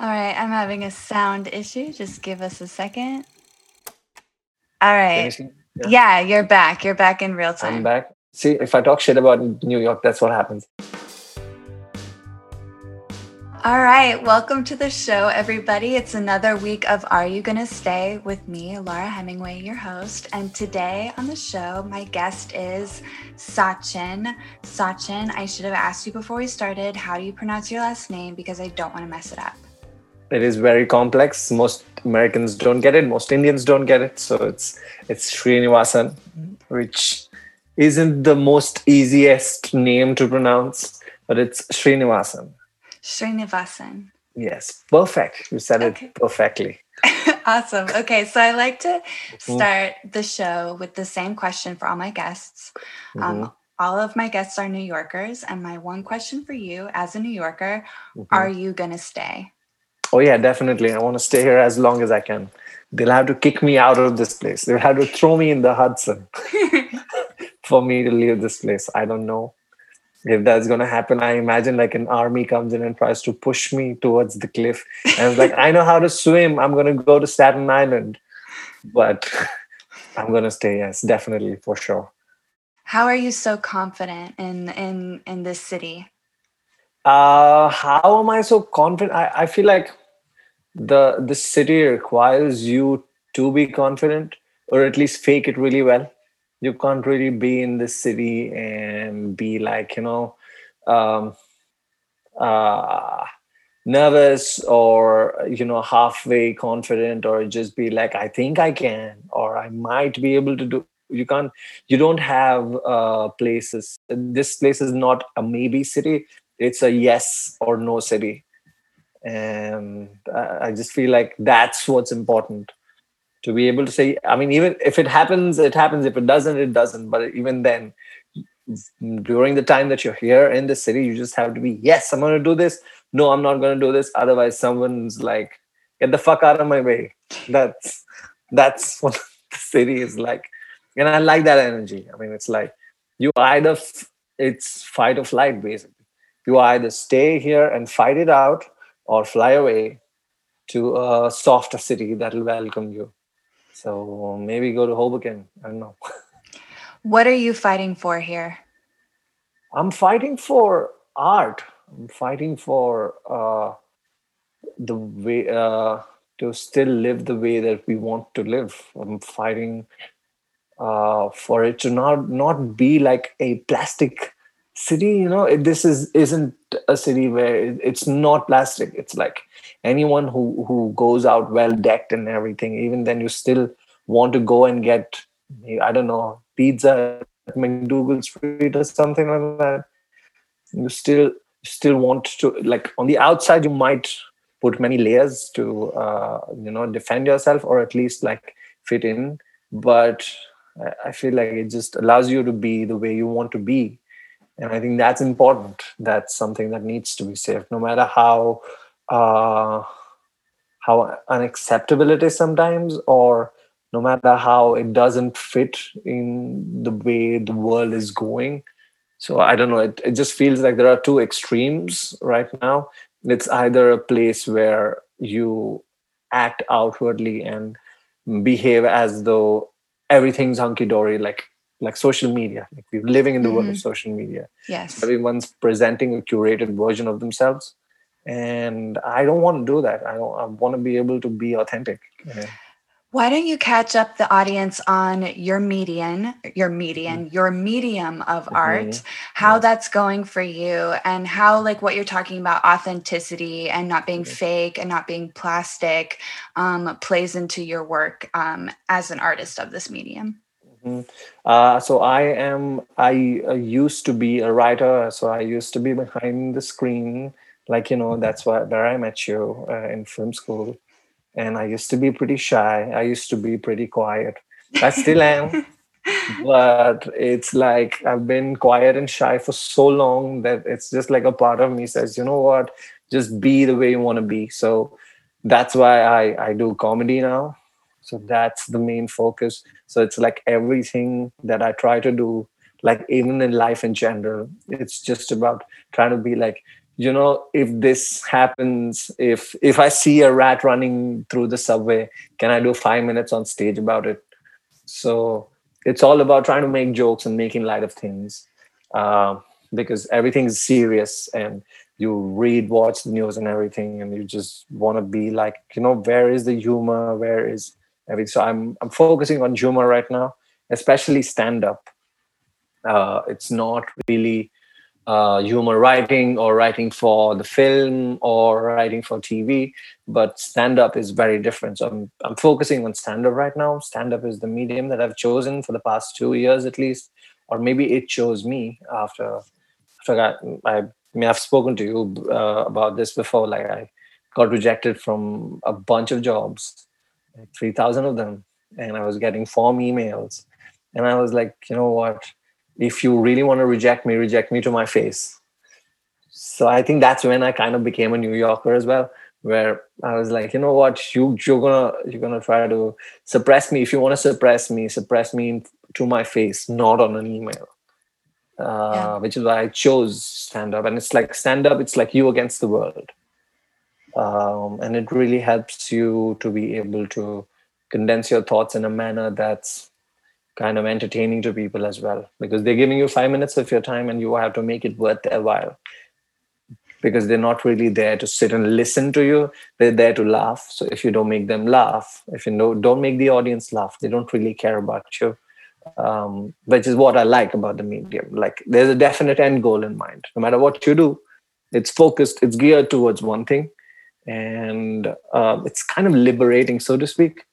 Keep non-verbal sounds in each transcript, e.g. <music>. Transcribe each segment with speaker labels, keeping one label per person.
Speaker 1: All right, I'm having a sound issue. Just give us a second. All right.
Speaker 2: Yeah.
Speaker 1: Yeah, you're back. You're back in real time.
Speaker 2: I'm back. See, if I talk shit about New York, that's what happens.
Speaker 1: All right, welcome to the show, everybody. It's another week of Are You Gonna Stay with me, Laura Hemingway, your host. And today on the show, my guest is Sachin. Sachin, I should have asked you before we started, how do you pronounce your last name? Because I don't want to mess it up.
Speaker 2: It is very complex. Most Americans don't get it. Most Indians don't get it. So it's it's Srinivasan, which isn't the most easiest name to pronounce, but it's Srinivasan.
Speaker 1: Srinivasan.
Speaker 2: Yes, perfect. You said
Speaker 1: Okay.
Speaker 2: it perfectly. <laughs>
Speaker 1: awesome. Okay, so I like to
Speaker 2: Mhm.
Speaker 1: start the show with the same question for all my guests.
Speaker 2: Mhm,
Speaker 1: Um, all of my guests are New Yorkers, and my one question for you, as a New Yorker,
Speaker 2: mhm.
Speaker 1: are you gonna stay?
Speaker 2: Oh yeah, definitely. I want to stay here as long as I can. They'll have to kick me out of this place. They'll have to throw me in the Hudson <laughs> <laughs> for me to leave this place. I don't know if that's gonna happen. I imagine like an army comes in and tries to push me towards the cliff. And it's like, I know how to swim. I'm gonna go to Staten Island. But <laughs> I'm gonna stay, yes, definitely for sure.
Speaker 1: How are you so confident in in in this city?
Speaker 2: Uh how am I so confident? I, I feel like the the city requires you to be confident or at least fake it really well. You can't really be in the city and be like, you know, um uh nervous or you know halfway confident or just be like i think i can or i might be able to do. You can't you don't have uh places. This place is not a maybe city. It's a yes or no city and i I just feel like that's what's important to be able to say i mean even if it happens it happens. If it doesn't it doesn't. But even then during the time that you're here in the city you just have to be yes i'm going to do this. No i'm not going to do this. Otherwise someone's like get the fuck out of my way. That's that's <laughs> what the city is like. And i like that energy. I mean it's like you either it's fight or flight basically. You either stay here and fight it out or fly away to a softer city that'll welcome you so maybe go to hoboken i don't know <laughs>
Speaker 1: What are you fighting for here?
Speaker 2: I'm fighting for art. I'm fighting for uh, the way uh, to still live the way that we want to live. I'm fighting uh, for it to not not be like a plastic city. You know, this is isn't a city where it- it's not plastic. It's like anyone who who goes out well decked and everything. Even then, you still want to go and get I don't know pizza at MacDougal Street or something like that. You still still want to like on the outside you might put many layers to uh, you know defend yourself or at least like fit in, but I feel like it just allows you to be the way you want to be, and I think that's important. That's something that needs to be saved, no matter how uh, how unacceptable it is sometimes, or no matter how it doesn't fit in the way the world is going. So I don't know. It, it just feels like there are two extremes right now. It's either a place where you act outwardly and behave as though everything's hunky dory, like like social media. Like we're living in the world of social media.
Speaker 1: Yes.
Speaker 2: Everyone's presenting a curated version of themselves, and I don't want to do that. I don't. I want to be able to be authentic.
Speaker 1: Why don't you catch up the audience on your median, your median, your medium of art,
Speaker 2: Mhm.
Speaker 1: how
Speaker 2: Yes.
Speaker 1: that's going for you, and how, like, what you're talking about, authenticity and not being fake and not being plastic, um, plays into your work um, as an artist of this medium.
Speaker 2: Mhm. Uh, so I am. I uh, used to be a writer. So I used to be behind the screen, like you know. That's why where I met you uh, in film school, and I used to be pretty shy. I used to be pretty quiet. I still am, <laughs> but it's like I've been quiet and shy for so long that it's just like a part of me says, you know what, just be the way you want to be. So that's why I I do comedy now. So that's the main focus. So it's like everything that I try to do, like even in life in general, it's just about trying to be like you know if this happens if if i see a rat running through the subway can i do five minutes on stage about it so it's all about trying to make jokes and making light of things uh, because everything's serious and you read watch the news and everything and you just want to be like you know where is the humor where is everything so i'm i'm focusing on humor right now especially stand up uh, it's not really uh, humor writing or writing for the film or writing for TV, but stand up is very different. So I'm, I'm focusing on stand up right now. Stand up is the medium that I've chosen for the past two years at least, or maybe it chose me after, after I, I, I mean, I've spoken to you uh, about this before. Like I got rejected from a bunch of jobs, like 3,000 of them, and I was getting form emails. And I was like, you know what? if you really want to reject me, reject me to my face. So I think that's when I kind of became a New Yorker as well, where I was like, you know what, you you're gonna you're gonna try to suppress me. If you want to suppress me, suppress me to my face, not on an email. Uh, yeah. Which is why I chose stand up, and it's like stand up. It's like you against the world, um, and it really helps you to be able to condense your thoughts in a manner that's kind of entertaining to people as well. Because they're giving you five minutes of your time and you have to make it worth their while. Because they're not really there to sit and listen to you. They're there to laugh. So if you don't make them laugh if you know don't make the audience laugh they don't really care about you. Um, which is what i like about the medium. Like there's a definite end goal in mind. No matter what you do it's focused it's geared towards one thing and uh, it's kind of liberating so to speak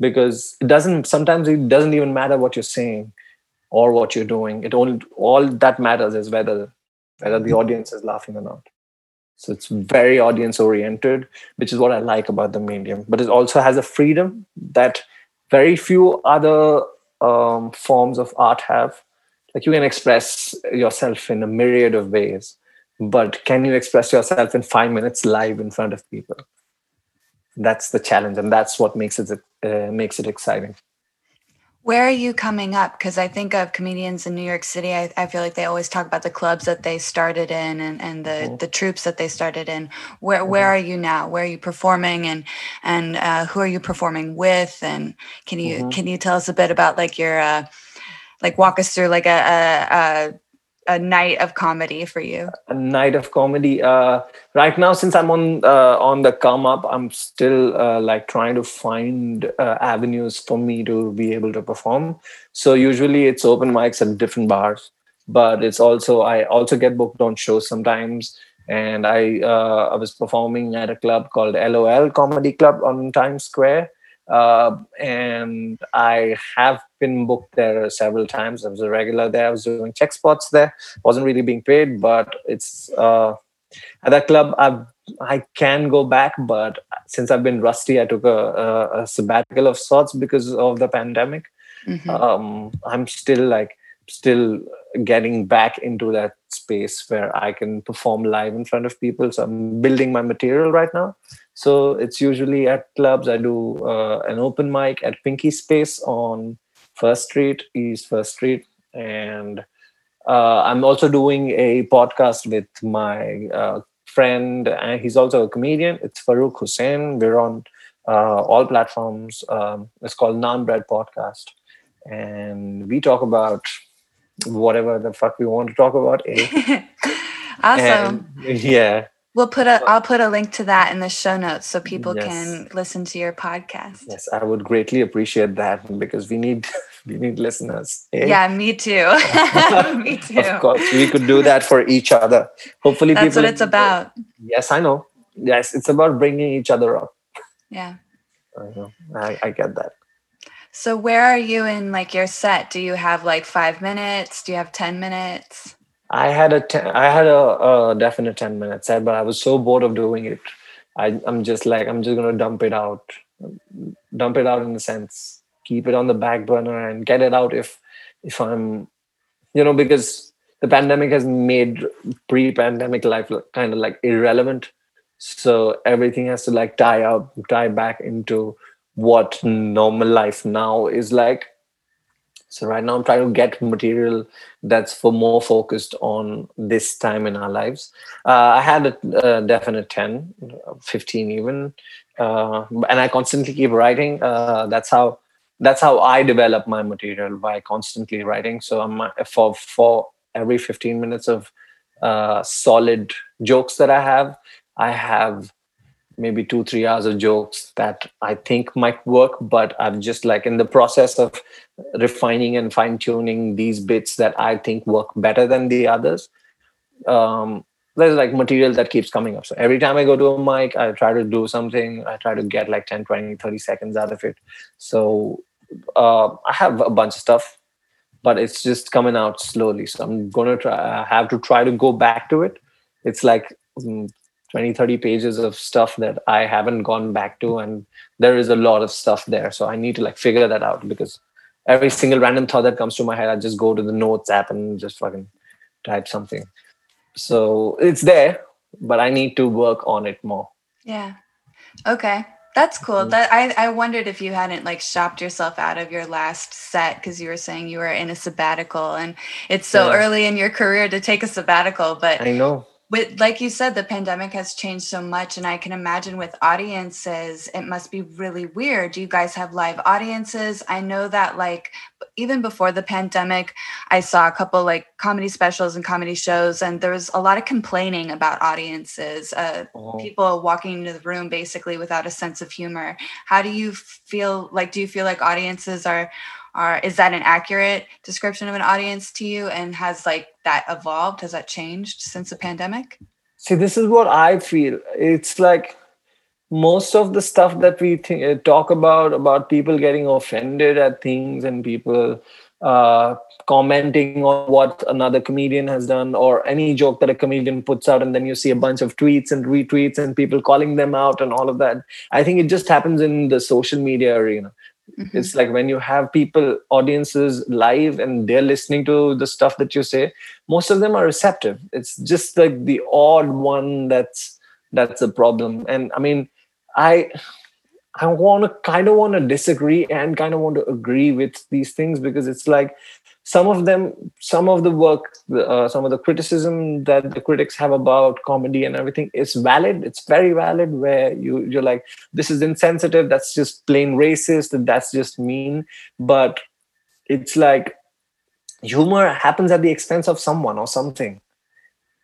Speaker 2: because it doesn't sometimes it doesn't even matter what you're saying or what you're doing. It only all that matters is whether whether the audience is laughing or not. So it's very audience oriented which is what i like about the medium. But it also has a freedom that very few other um, forms of art have. Like you can express yourself in a myriad of ways but can you express yourself in five minutes live in front of people? That's the challenge and that's what makes it uh, makes it exciting.
Speaker 1: Where are you coming up? Because i think of comedians in new york city I, I, feel like they always talk about the clubs that they started in and, and the, mm-hmm. the troupes that they started in. Where mm-hmm. where are you now? Where are you performing? And and uh, who are you performing with? And can you mm-hmm. can you tell us a bit about like your uh, like walk us through like a, a, a a night of comedy for you?
Speaker 2: A night of comedy. Uh, right now, since I'm on uh, on the come up, I'm still uh, like trying to find uh, avenues for me to be able to perform. So usually it's open mics at different bars, but it's also I also get booked on shows sometimes. And I uh, I was performing at a club called LOL Comedy Club on Times Square uh, and I have been booked there several times. I was a regular there. I was doing check spots there. wasn't really being paid, but it's uh, at that club. I I can go back, but since I've been rusty, I took a, a, a sabbatical of sorts because of the pandemic. Mm-hmm. Um, I'm still like still getting back into that space where I can perform live in front of people. So I'm building my material right now. So it's usually at clubs. I do uh, an open mic at Pinky Space on First Street, East First Street, and uh, I'm also doing a podcast with my uh, friend, and he's also a comedian. It's Farouk Hussein. We're on uh, all platforms. Um, it's called Naan Bread Podcast, and we talk about whatever the fuck we want to talk about. Eh? <laughs>
Speaker 1: awesome.
Speaker 2: And, yeah
Speaker 1: We'll put a I'll put a link to that in the show notes so people yes. can listen to your podcast.
Speaker 2: Yes, I would greatly appreciate that because we need <laughs> we need listeners.
Speaker 1: Eh? Yeah, me too. <laughs> me <laughs> too.
Speaker 2: Of course, we could do that for each other. Hopefully,
Speaker 1: that's people, what it's about.
Speaker 2: Yes, I know. Yes, it's about bringing each other up.
Speaker 1: Yeah,
Speaker 2: I know. I, I get that.
Speaker 1: So, where are you in like your set? Do you have like five minutes? Do you have ten minutes?
Speaker 2: I had a ten, I had a, a, definite ten minute set, eh, but I was so bored of doing it. I, I'm just like I'm just gonna dump it out, dump it out in a sense, keep it on the back burner and get it out if if I'm, you know, because the pandemic has made pre-pandemic life kind of like irrelevant. So everything has to like tie up, tie back into what normal life now is like so right now i'm trying to get material that's for more focused on this time in our lives. Uh, i had a, a, definite 10 15 even. Uh, and i constantly keep writing. Uh, that's how that's how i develop my material by constantly writing. So i'm for for every 15 minutes of uh, solid jokes that i have i have maybe two three hours of jokes that i think might work but i'm just like in the process of refining and fine tuning these bits that i think work better than the others. Um, there's like material that keeps coming up. So every time i go to a mic i try to do something. I try to get like 10 20 30 seconds out of it. So uh, i have a bunch of stuff but it's just coming out slowly. So i'm gonna try i have to try to go back to it. It's like mm, 20 30 pages of stuff that i haven't gone back to and there is a lot of stuff there. So i need to like figure that out because every single random thought that comes to my head i just go to the notes app and just fucking type something. So it's there but i need to work on it more.
Speaker 1: Yeah. Okay. That's cool. Mm. that i i wondered if you hadn't like shopped yourself out of your last set because you were saying you were in a sabbatical and it's so yeah. early in your career to take a sabbatical but
Speaker 2: i know
Speaker 1: with like you said the pandemic has changed so much and i can imagine with audiences it must be really weird. Do you guys have live audiences. I know that like even before the pandemic i saw a couple like comedy specials and comedy shows and there was a lot of complaining about audiences uh, oh. people walking into the room basically without a sense of humor. How do you feel like do you feel like audiences are are is that an accurate description of an audience to you? And has like that evolved? Has that changed since the pandemic?
Speaker 2: See this is what i feel. It's like most of the stuff that we think, uh, talk about about people getting offended at things and people uh, commenting on what another comedian has done or any joke that a comedian puts out and then you see a bunch of tweets and retweets and people calling them out and all of that. I think it just happens in the social media arena Mm-hmm. It's like when you have people, audiences live and they're listening to the stuff that you say, most of them are receptive. It's just like the odd one that's that's a problem. And I mean, I I want to kind of want to disagree and kind of want to agree with these things because it's like some of them some of the work uh, some of the criticism that the critics have about comedy and everything is valid. It's very valid where you you're like this is insensitive that's just plain racist that's just mean. But it's like humor happens at the expense of someone or something.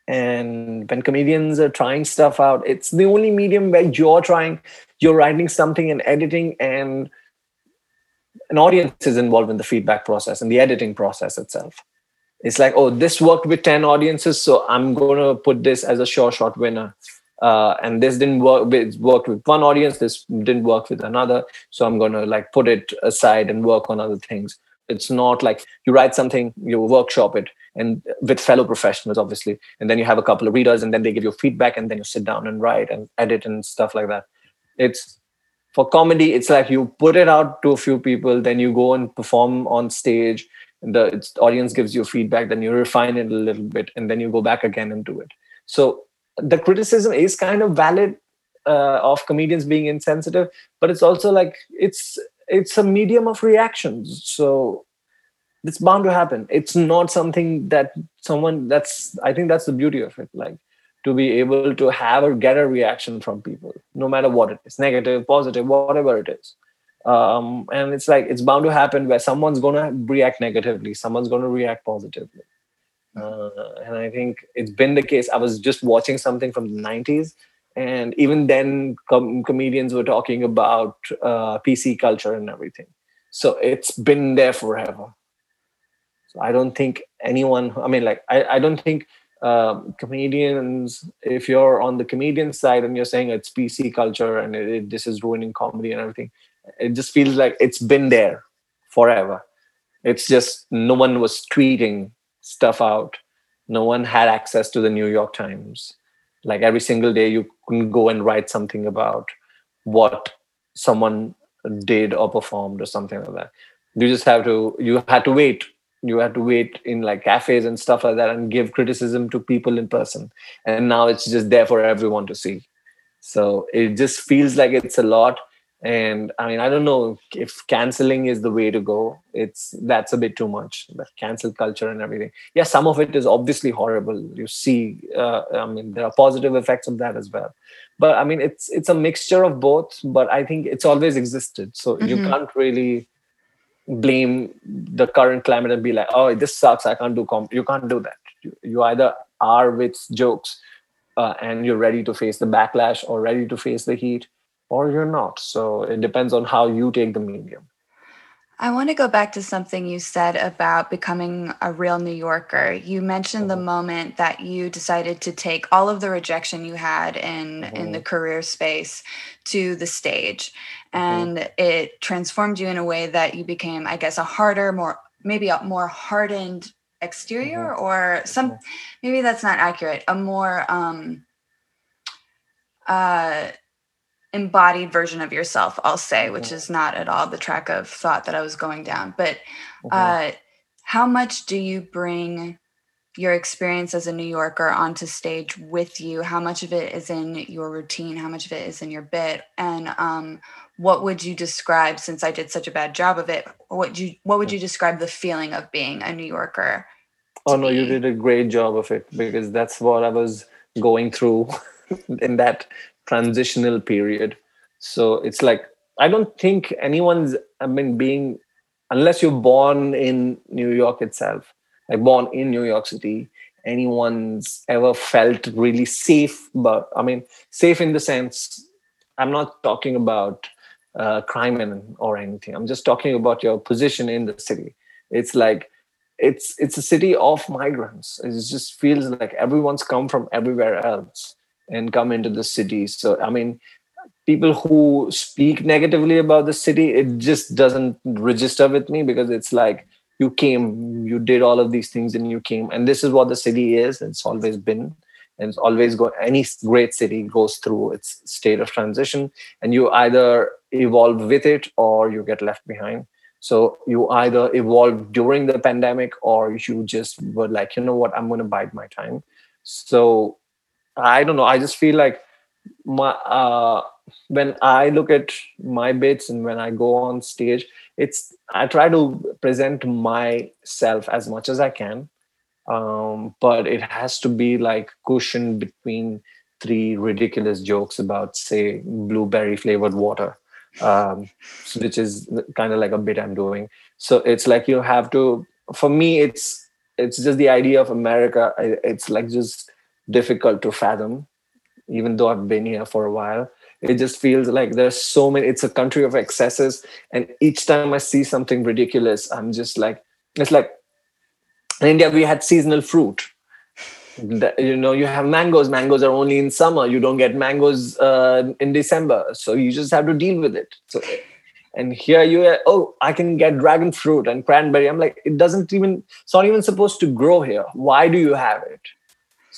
Speaker 2: And when comedians are trying stuff out it's the only medium where you're trying you're writing something and editing and an audience is involved in the feedback process and the editing process itself. It's like, oh, this worked with 10 audiences, so I'm going to put this as a sure shot winner. Uh, and this didn't work it worked with one audience this didn't work with another so i'm going to like put it aside and work on other things it's not like you write something you workshop it and with fellow professionals obviously and then you have a couple of readers and then they give you feedback and then you sit down and write and edit and stuff like that it's for comedy it's like you put it out to a few people then you go and perform on stage. And the audience gives you feedback then you refine it a little bit and then you go back again and do it. So the criticism is kind of valid uh, of comedians being insensitive but it's also like it's it's a medium of reactions. So it's bound to happen. It's not something that someone that's i think that's the beauty of it. Like to be able to have or get a reaction from people, no matter what it is negative, positive, whatever it is. Um, and it's like it's bound to happen where someone's going to react negatively, someone's going to react positively. Uh, and I think it's been the case. I was just watching something from the 90s, and even then, com- comedians were talking about uh, PC culture and everything. So it's been there forever. So I don't think anyone, I mean, like, I, I don't think um, comedians, if you're on the comedian side and you're saying it's PC culture and it, it, this is ruining comedy and everything, it just feels like it's been there forever. It's just no one was tweeting stuff out. No one had access to the New York Times. Like every single day, you can go and write something about what someone did or performed or something like that. You just have to, you had to wait you had to wait in like cafes and stuff like that and give criticism to people in person. And now it's just there for everyone to see. So it just feels like it's a lot. And i mean i don't know if canceling is the way to go. It's that's a bit too much the cancel culture and everything. Yeah some of it is obviously horrible. You see uh, i mean there are positive effects of that as well. But i mean it's it's a mixture of both but i think it's always existed. So mm-hmm. you can't really blame the current climate and be like oh this sucks i can't do comp you can't do that you, you either are with jokes uh, and you're ready to face the backlash or ready to face the heat or you're not. So it depends on how you take the medium.
Speaker 1: I want to go back to something you said about becoming a real New Yorker. You mentioned mm-hmm. the moment that you decided to take all of the rejection you had in mm-hmm. in the mm-hmm. career space to the stage mm-hmm. and mm-hmm. it transformed you in a way that you became I guess a harder, more maybe a more hardened exterior mm-hmm. or some maybe that's not accurate, a more um uh embodied version of yourself i'll say which is not at all the track of thought that i was going down. But uh, how much do you bring your experience as a new yorker onto stage with you? How much of it is in your routine? How much of it is in your bit? And um, what would you describe since i did such a bad job of it what you what would you describe the feeling of being a new yorker
Speaker 2: oh no be? you did a great job of it because that's what i was going through <laughs> in that transitional period. So it's like I don't think anyone's I mean being unless you're born in New York itself, like born in New York City, anyone's ever felt really safe. But I mean, safe in the sense I'm not talking about uh, crime or anything. I'm just talking about your position in the city. It's like it's it's a city of migrants. It just feels like everyone's come from everywhere else and come into the city. So, I mean, people who speak negatively about the city, it just doesn't register with me because it's like you came, you did all of these things, and you came, and this is what the city is. It's always been, and it's always go. Any great city goes through its state of transition, and you either evolve with it or you get left behind. So you either evolve during the pandemic or you just were like, you know what, I'm going to bide my time. So I don't know. I just feel like my uh, when I look at my bits and when I go on stage, it's I try to present myself as much as I can, um, but it has to be like cushioned between three ridiculous jokes about, say, blueberry flavored water, um, which is kind of like a bit I'm doing. So it's like you have to. For me, it's it's just the idea of America. It's like just difficult to fathom even though i've been here for a while. It just feels like there's so many it's a country of excesses and each time i see something ridiculous i'm just like it's like in india we had seasonal fruit. You know you have mangoes. Mangoes are only in summer. You don't get mangoes uh, in december. So you just have to deal with it. So and here you are oh i can get dragon fruit and cranberry. I'm like it doesn't even it's not even supposed to grow here. Why do you have it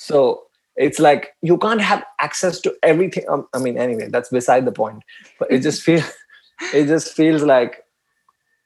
Speaker 2: so it's like you can't have access to everything. Um, I mean, anyway, that's beside the point. But it just feels, <laughs> it just feels like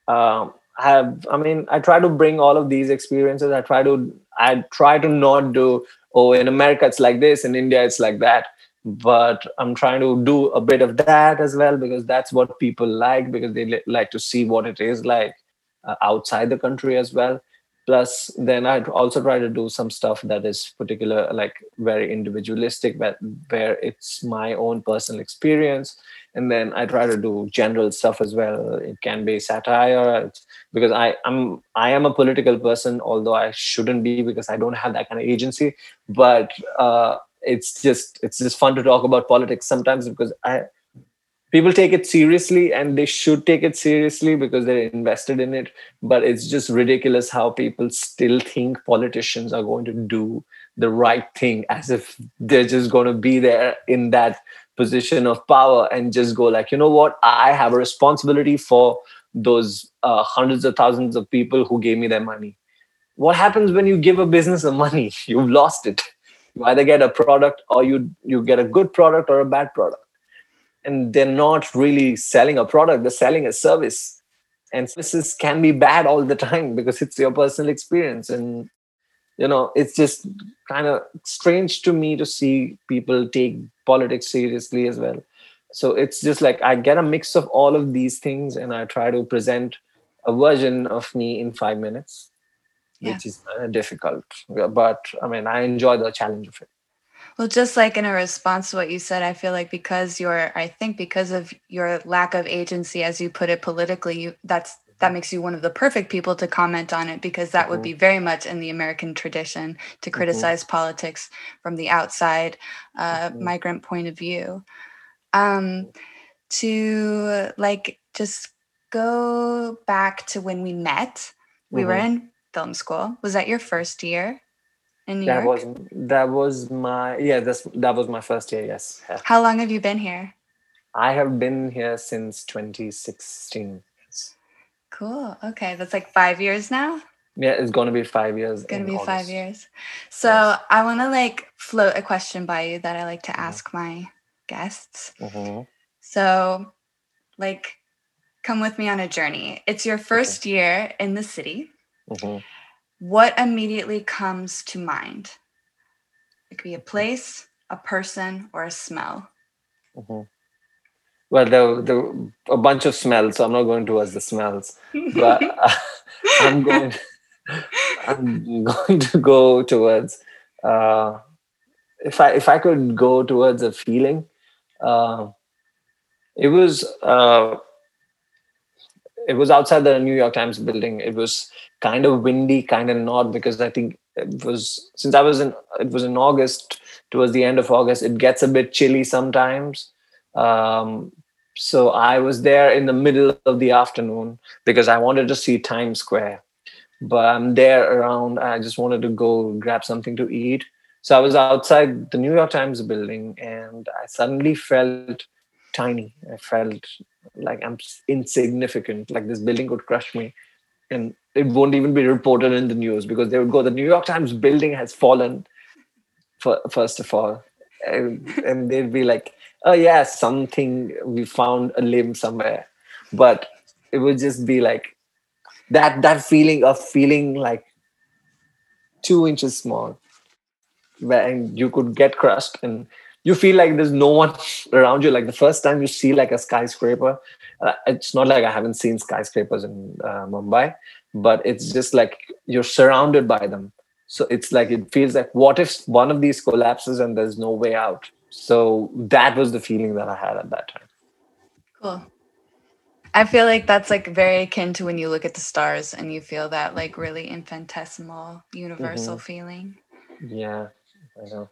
Speaker 2: um, I have. I mean, I try to bring all of these experiences. I try to, I try to not do. Oh, in America it's like this. In India it's like that. But I'm trying to do a bit of that as well because that's what people like because they like to see what it is like uh, outside the country as well plus then i also try to do some stuff that is particular like very individualistic where, where it's my own personal experience. And then i try to do general stuff as well. It can be satire. Because i am i am a political person although i shouldn't be because i don't have that kind of agency. But uh, it's just it's just fun to talk about politics sometimes because i people take it seriously and they should take it seriously because they're invested in it but it's just ridiculous how people still think politicians are going to do the right thing as if they're just going to be there in that position of power and just go like you know what? I have a responsibility for those uh, hundreds of thousands of people who gave me their money. What happens when you give a business the money? <laughs> You've lost it. You either get a product or you you get a good product or a bad product and they're not really selling a product they're selling a service. And services can be bad all the time <laughs> because it's your personal experience. And you know it's just kind of strange to me to see people take politics seriously as well. So it's just like i get a mix of all of these things and i try to present a version of me in five minutes
Speaker 1: Yeah.
Speaker 2: which is uh, difficult. But i mean i enjoy the challenge of it
Speaker 1: Well, just like in a response to what you said, I feel like because you're, I think because of your lack of agency, as you put it politically, you, that's that makes you one of the perfect people to comment on it because that would
Speaker 2: Mhm.
Speaker 1: be very much in the American tradition to criticize politics from the outside uh,
Speaker 2: Mhm.
Speaker 1: migrant point of view. Um, to like just go back to when we met, we were
Speaker 2: Mhm.
Speaker 1: in film school. Was that your first year in New
Speaker 2: that
Speaker 1: York?
Speaker 2: was that was my yeah that's that was my first year yes Yeah.
Speaker 1: How long have you been here?
Speaker 2: i have been here since 2016
Speaker 1: Cool. Okay, that's like five years now.
Speaker 2: yeah it's going to be five years
Speaker 1: it's
Speaker 2: Gonna
Speaker 1: be five years. So
Speaker 2: Yes.
Speaker 1: I want to like float a question by you that I like to
Speaker 2: Mhm.
Speaker 1: ask my guests.
Speaker 2: Mhm.
Speaker 1: So, like, come with me on a journey. It's your first year in the city.
Speaker 2: Mhm.
Speaker 1: What immediately comes to mind? It could be a place, a person, or a smell.
Speaker 2: Mhm. Well, there, a bunch of smells, so I'm not going towards the smells. But uh, <laughs> I'm going. I'm going to go towards. Uh, if I if I could go towards a feeling, uh, it was uh, it was outside the New York Times building. It was kind of windy, kind of not because I think it was since I was in it was in August towards the end of August. It gets a bit chilly sometimes. Um, so I was there in the middle of the afternoon because I wanted to see Times Square. But I'm there around. I just wanted to go grab something to eat. So I was outside the New York Times building, and I suddenly felt tiny. I felt like I'm insignificant. Like this building could crush me, and it won't even be reported in the news because they would go, "The New York Times building has fallen." For, first of all, and, and they'd be like, "Oh yeah, something we found a limb somewhere," but it would just be like that. That feeling of feeling like two inches small, where you could get crushed and you feel like there's no one around you. Like the first time you see like a skyscraper uh, it's not like i haven't seen skyscrapers in uh, mumbai but it's just like you're surrounded by them. So it's like it feels like what if one of these collapses and there's no way out? So that was the feeling that i had at that time.
Speaker 1: Cool. I feel like that's like very akin to when you look at the stars and you feel that like really infinitesimal universal feeling.
Speaker 2: yeah i know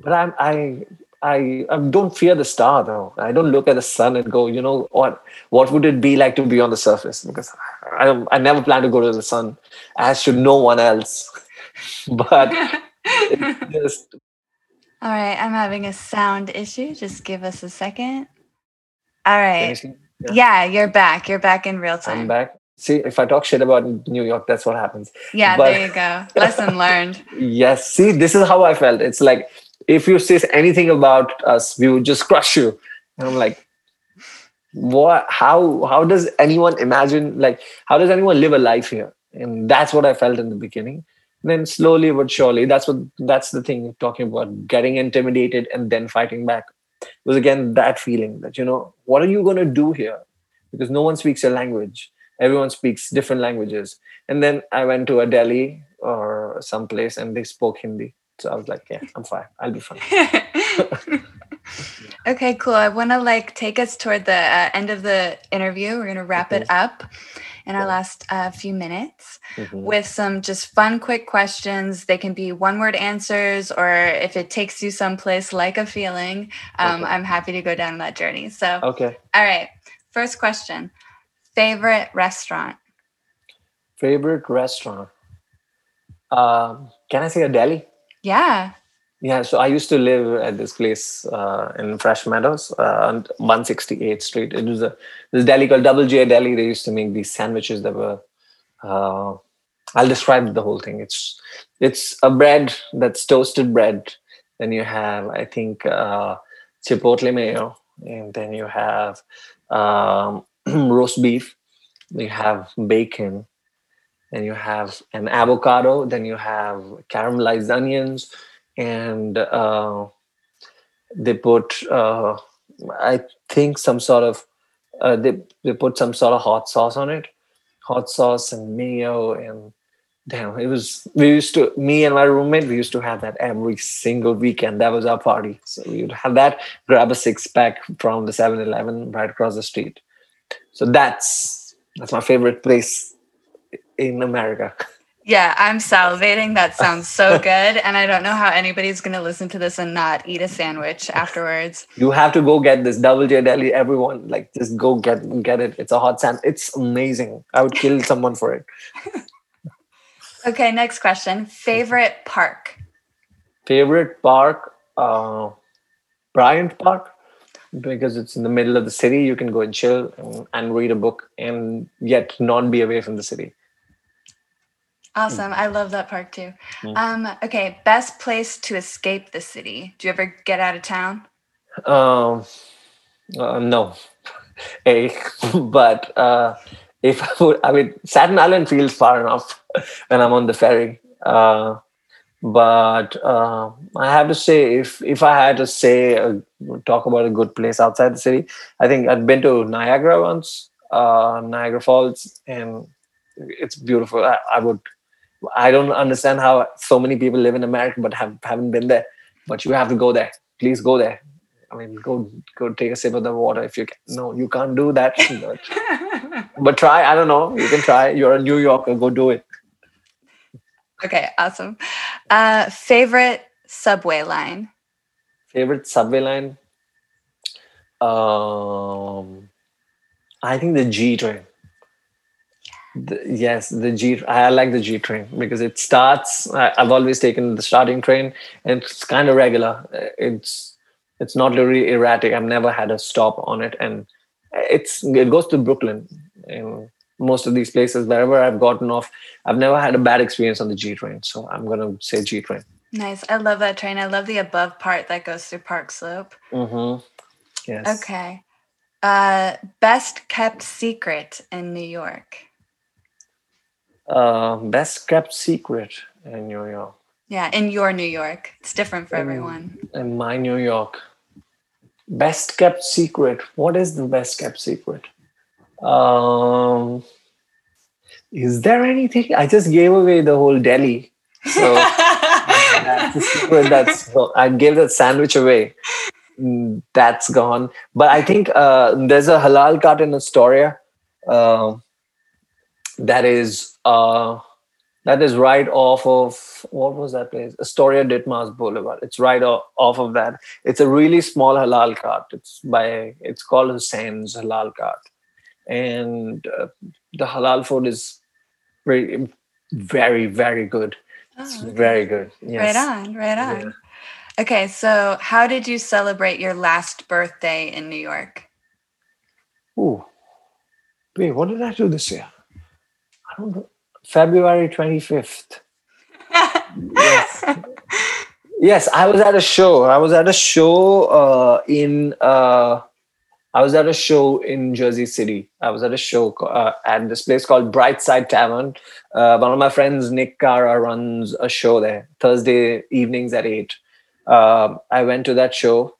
Speaker 2: but i'm i I, I don't fear the star though. I don't look at the sun and go, you know what? What would it be like to be on the surface? Because I, I never plan to go to the sun, as should no one else. <laughs> but <laughs> it's just
Speaker 1: All right, I'm having a sound issue. Just give us a second. All right.
Speaker 2: finishing.
Speaker 1: Yeah, you're back. You're back in real time.
Speaker 2: I'm back. See, if I talk shit about New York, that's what happens.
Speaker 1: Yeah,
Speaker 2: But-
Speaker 1: there you go. Lesson learned. <laughs>
Speaker 2: Yes. See, this is how I felt. It's like if you say anything about us, we would just crush you. And I'm like, what? How? How does anyone imagine? Like, how does anyone live a life here? And that's what I felt in the beginning. And then slowly but surely, that's what that's the thing talking about getting intimidated and then fighting back. Was again that feeling that you know what are you going to do here? Because no one speaks your language. Everyone speaks different languages. And then I went to a deli or someplace and they spoke Hindi. So I was like, yeah, I'm fine. I'll be fine. <laughs>
Speaker 1: okay, cool. I want to like take us toward the uh, end of the interview. We're going to wrap it up in our last uh, few minutes
Speaker 2: Mhm.
Speaker 1: with some just fun, quick questions. They can be one word answers, or if it takes you someplace like a feeling, um,
Speaker 2: Okay.
Speaker 1: I'm happy to go down that journey. So,
Speaker 2: Okay.
Speaker 1: all right. First question Favorite restaurant?
Speaker 2: Favorite restaurant? Um, can I say a deli?
Speaker 1: Yeah.
Speaker 2: Yeah, so I used to live at this place uh, in Fresh Meadows uh, on 168th Street. It was a this deli called Double J Deli. They used to make these sandwiches that were. Uh, I'll describe the whole thing. It's it's a bread that's toasted bread. Then you have, I think, uh, chipotle mayo, and then you have um, <clears throat> roast beef. You have bacon, then you have an avocado. Then you have caramelized onions and uh, they put uh, I think some sort of uh, they they put some sort of hot sauce on it, hot sauce and mayo and damn it was we used to me and my roommate we used to have that every single weekend. That was our party. So we would have that grab a six pack from the 7-eleven right across the street. So that's that's my favorite place in america
Speaker 1: Yeah, I'm salivating. That sounds so <laughs> good. And I don't know how anybody's going to listen to this and not eat a sandwich afterwards.
Speaker 2: you have to go get this double j deli everyone like just go get get it it's a hot sand it's amazing i would kill someone for it <laughs>
Speaker 1: Okay, next question. Favorite park?
Speaker 2: favorite park uh bryant park because it's in the middle of the city you can go and chill and, and read a book and yet not be away from the city
Speaker 1: Awesome. I love that park too.
Speaker 2: Mm.
Speaker 1: Um, okay, best place to escape the city. Do you ever get out of town?
Speaker 2: um uh, no a <laughs> <laughs> but uh if <laughs> I would I mean Staten Island feels far enough when I'm on the ferry uh but uh, I have to say if if I had to say uh, talk about a good place outside the city I think I've been to Niagara once uh Niagara Falls and it's beautiful I, I would I don't understand how so many people live in America but have haven't been there but you have to go there please go there I mean, go go take a sip of the water if you can. No, you can't do that. But, <laughs> but try. I don't know. You can try. You're a New Yorker. Go do it.
Speaker 1: okay, awesome. Uh, favorite subway line?
Speaker 2: Favorite subway line? Um, I think the G train. The, yes, the G. I like the G train because it starts. I, I've always taken the starting train, and it's kind of regular. It's it's not really erratic. I've never had a stop on it, and it's it goes to Brooklyn. And most of these places, wherever I've gotten off, I've never had a bad experience on the G train. So I'm gonna say G train.
Speaker 1: Nice. I love that train. I love the above part that goes through Park Slope.
Speaker 2: Mm-hmm. Yes.
Speaker 1: Okay. Uh, best kept secret in New York.
Speaker 2: Uh, best kept secret in New York.
Speaker 1: Yeah, in your New York. It's different for
Speaker 2: Mm.
Speaker 1: everyone.
Speaker 2: In my New York. Best kept secret. What is the best kept secret? Um, is there anything? I just gave away the whole deli. So <laughs> that's the secret. That's I gave that sandwich away. That's gone. But I think uh, there's a halal cart in Astoria. Uh, that is uh, that is right off of what was that place? Astoria Ditmars Boulevard. It's right off of that. It's a really small halal cart. It's by it's called Hussein's Halal Cart, and uh, the halal food is very, very, very good. It's
Speaker 1: Oh, okay.
Speaker 2: very good. Yes.
Speaker 1: Right on, right on.
Speaker 2: Yeah.
Speaker 1: Okay, so how did you celebrate your last birthday in New York?
Speaker 2: Ooh. Wait, what did I do this year? I don't know. February 25th. Yes. <laughs> Yes, I was at a show. I was at a show uh, in uh, I was at a show in Jersey City. I was at a show uh, at this place called Brightside Tavern. Uh, one of my friends, Nick Cara, runs a show there Thursday evenings at eight. Uh, I went to that show.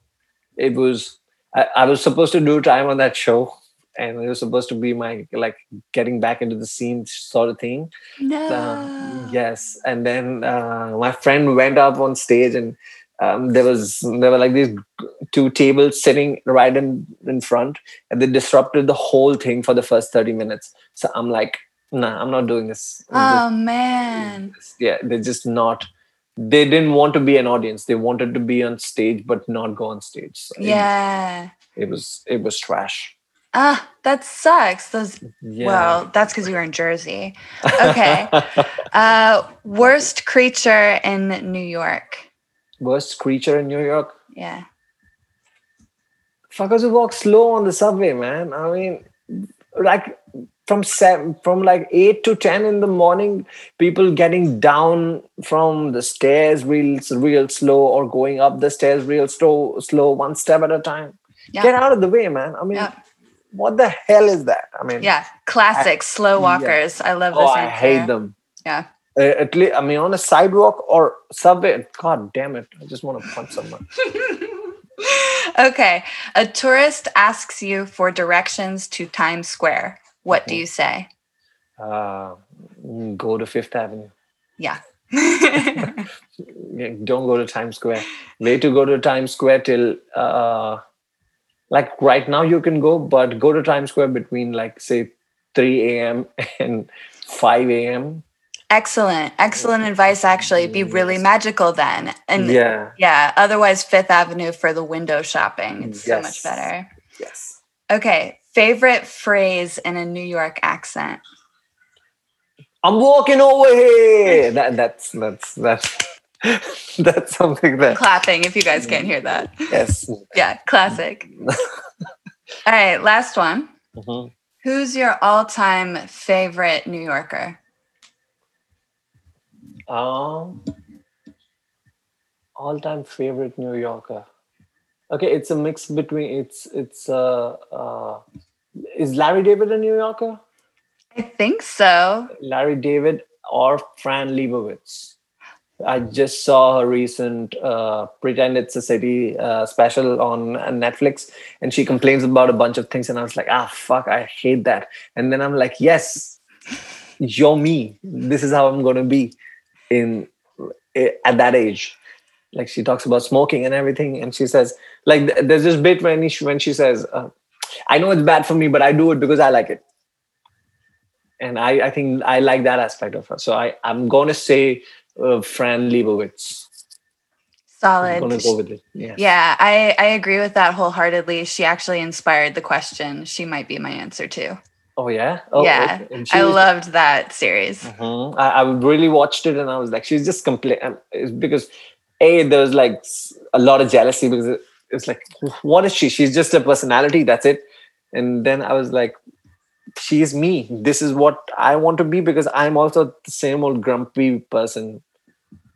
Speaker 2: It was I, I was supposed to do time on that show, and it was supposed to be my like getting back into the scene sort of thing.
Speaker 1: No.
Speaker 2: Uh, yes, and then uh, my friend went up on stage, and um, there was there were like these two tables sitting right in in front, and they disrupted the whole thing for the first thirty minutes. So I'm like, nah, I'm not doing this. I'm
Speaker 1: Oh man.
Speaker 2: just- yeah, they're just not. They didn't want to be an audience. They wanted to be on stage, but not go on stage. So it-
Speaker 1: Yeah.
Speaker 2: it, was it was trash.
Speaker 1: Ah, that sucks. Those
Speaker 2: Yeah.
Speaker 1: well, that's because you were in Jersey. Okay. <laughs> Uh worst creature in New York.
Speaker 2: Worst creature in New York.
Speaker 1: Yeah.
Speaker 2: fuckers who walk slow on the subway, man. I mean, like from seven, from like eight to ten in the morning, people getting down from the stairs real, real slow, or going up the stairs real slow, slow, one step at a time.
Speaker 1: Yeah.
Speaker 2: Get out of the way, man. I mean,
Speaker 1: Yeah.
Speaker 2: What the hell is that? I mean,
Speaker 1: Yeah. Classic slow
Speaker 2: yeah.
Speaker 1: walkers. I love this.
Speaker 2: oh, I hate them.
Speaker 1: Yeah.
Speaker 2: Uh, at least, I mean, on a sidewalk or subway. God damn it! I just want to punch someone. <laughs>
Speaker 1: okay. A tourist asks you for directions to Times Square. What do
Speaker 2: Mhm.
Speaker 1: you say?
Speaker 2: Uh, go to Fifth Avenue.
Speaker 1: Yeah. <laughs>
Speaker 2: Yeah, Don't go to Times Square. Wait to go to Times Square till uh, like right now you can go, but go to Times Square between like say 3 a.m. <laughs> and 5 a.m.
Speaker 1: excellent. Excellent advice, actually. Be really
Speaker 2: Yes.
Speaker 1: magical then. And yeah.
Speaker 2: Yeah.
Speaker 1: otherwise, Fifth Avenue for the window shopping. It's so much better.
Speaker 2: Yes.
Speaker 1: Okay. Favorite phrase in a New York accent?
Speaker 2: I'm walking over here. That that's that's that's <laughs> that's something that
Speaker 1: Clapping if you guys can't hear that.
Speaker 2: yes.
Speaker 1: Yeah, classic. <laughs> All right, last one.
Speaker 2: Mhm.
Speaker 1: Who's your all time favorite New Yorker?
Speaker 2: Um, all-time favorite New Yorker. Okay, it's a mix between it's it's uh, uh is Larry David a New Yorker?
Speaker 1: I think so.
Speaker 2: Larry David or Fran Lebowitz? I just saw her recent uh, "Pretend It's a City" uh, special on Netflix, and she complains about a bunch of things, and I was like, "Ah, fuck, I hate that." And then I'm like, "Yes, you're me. This is how I'm gonna be in eh, at that age." Like she talks about smoking and everything, and she says, like, there's this bit when she, when she says, uh, "I know it's bad for me, but I do it because I like it." and I, I think I like that aspect of her. So I, I'm going to say uh, Fran Lebowitz.
Speaker 1: Solid.
Speaker 2: go it. Yeah.
Speaker 1: Yeah, I, I agree with that wholeheartedly. She actually inspired the question. She might be my answer too.
Speaker 2: Oh yeah. Oh,
Speaker 1: Yeah,
Speaker 2: okay.
Speaker 1: I loved that series.
Speaker 2: Mhm. I, I really watched it, and I was like, she's just complaining because a there was like a lot of jealousy because it, it's like, what is she? She's just a personality. That's it. And then I was like, she's me. This is what I want to be because I'm also the same old grumpy person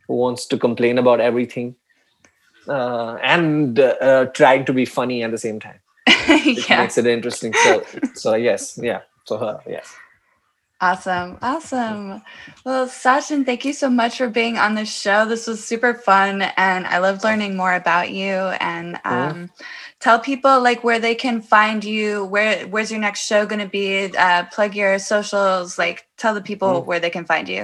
Speaker 2: who wants to complain about everything uh, and uh, trying to be funny at the same time. <laughs>
Speaker 1: Yeah.
Speaker 2: makes it interesting. So, so yes, yeah. So her, yes.
Speaker 1: Awesome. Awesome. Well, Sachin, thank you so much for being on the show. This was super fun and I loved learning more about you and um, tell people like where they can find you, where where's your next show going to be, uh, plug your socials, like tell the people
Speaker 2: Mm.
Speaker 1: where they can find you.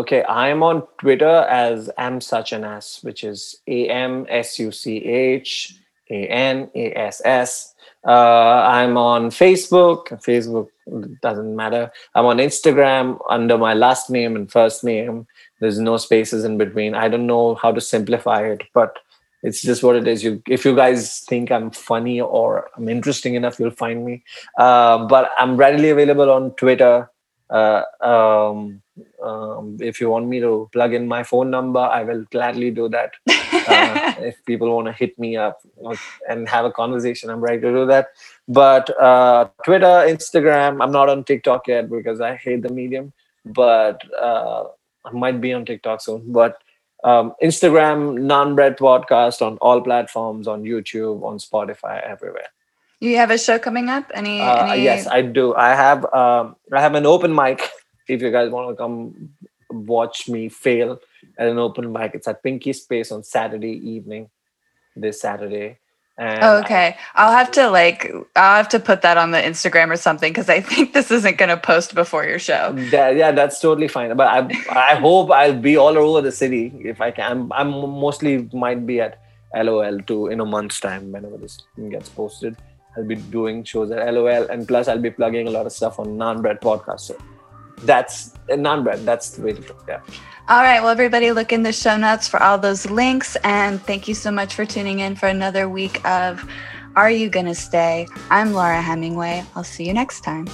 Speaker 2: Okay, I am on Twitter as am such an ass, which is A M S U C H A N A S S. Uh, I'm on Facebook. Facebook doesn't matter. I'm on Instagram under my last name and first name. There's no spaces in between. I don't know how to simplify it, but it's just what it is. You, if you guys think I'm funny or I'm interesting enough, you'll find me. Uh, but I'm readily available on Twitter. Uh, um, um, if you want me to plug in my phone number, I will gladly do that. <laughs> Uh, if people want to hit me up and have a conversation, I'm ready to do that. But uh, Twitter, Instagram, I'm not on TikTok yet because I hate the medium. But uh, I might be on TikTok soon. But um, Instagram, Non Bread Podcast on all platforms, on YouTube, on Spotify, everywhere.
Speaker 1: you have a show coming up? Any,
Speaker 2: Uh,
Speaker 1: any
Speaker 2: yes, I do. I have um, I have an open mic. <laughs> If you guys want to come watch me fail at an open mic, it's at Pinky Space on Saturday evening. This Saturday. And
Speaker 1: Oh, okay. I'll have to like I'll have to put that on the Instagram or something because I <laughs> think this isn't gonna post before your show.
Speaker 2: That- yeah, that's totally fine. But I I hope I'll be all over the city if I can. I'm mostly might be at LOL too in a month's time whenever this thing gets posted. I'll be doing shows at LOL and plus I'll be plugging a lot of stuff on Non Bread Podcast. So that's uh, Non Bread. That's the way to go. Yeah.
Speaker 1: All right. Well, everybody, look in the show notes for all those links. And thank you so much for tuning in for another week of Are You Gonna Stay? I'm Laura Hemingway. I'll see you next time.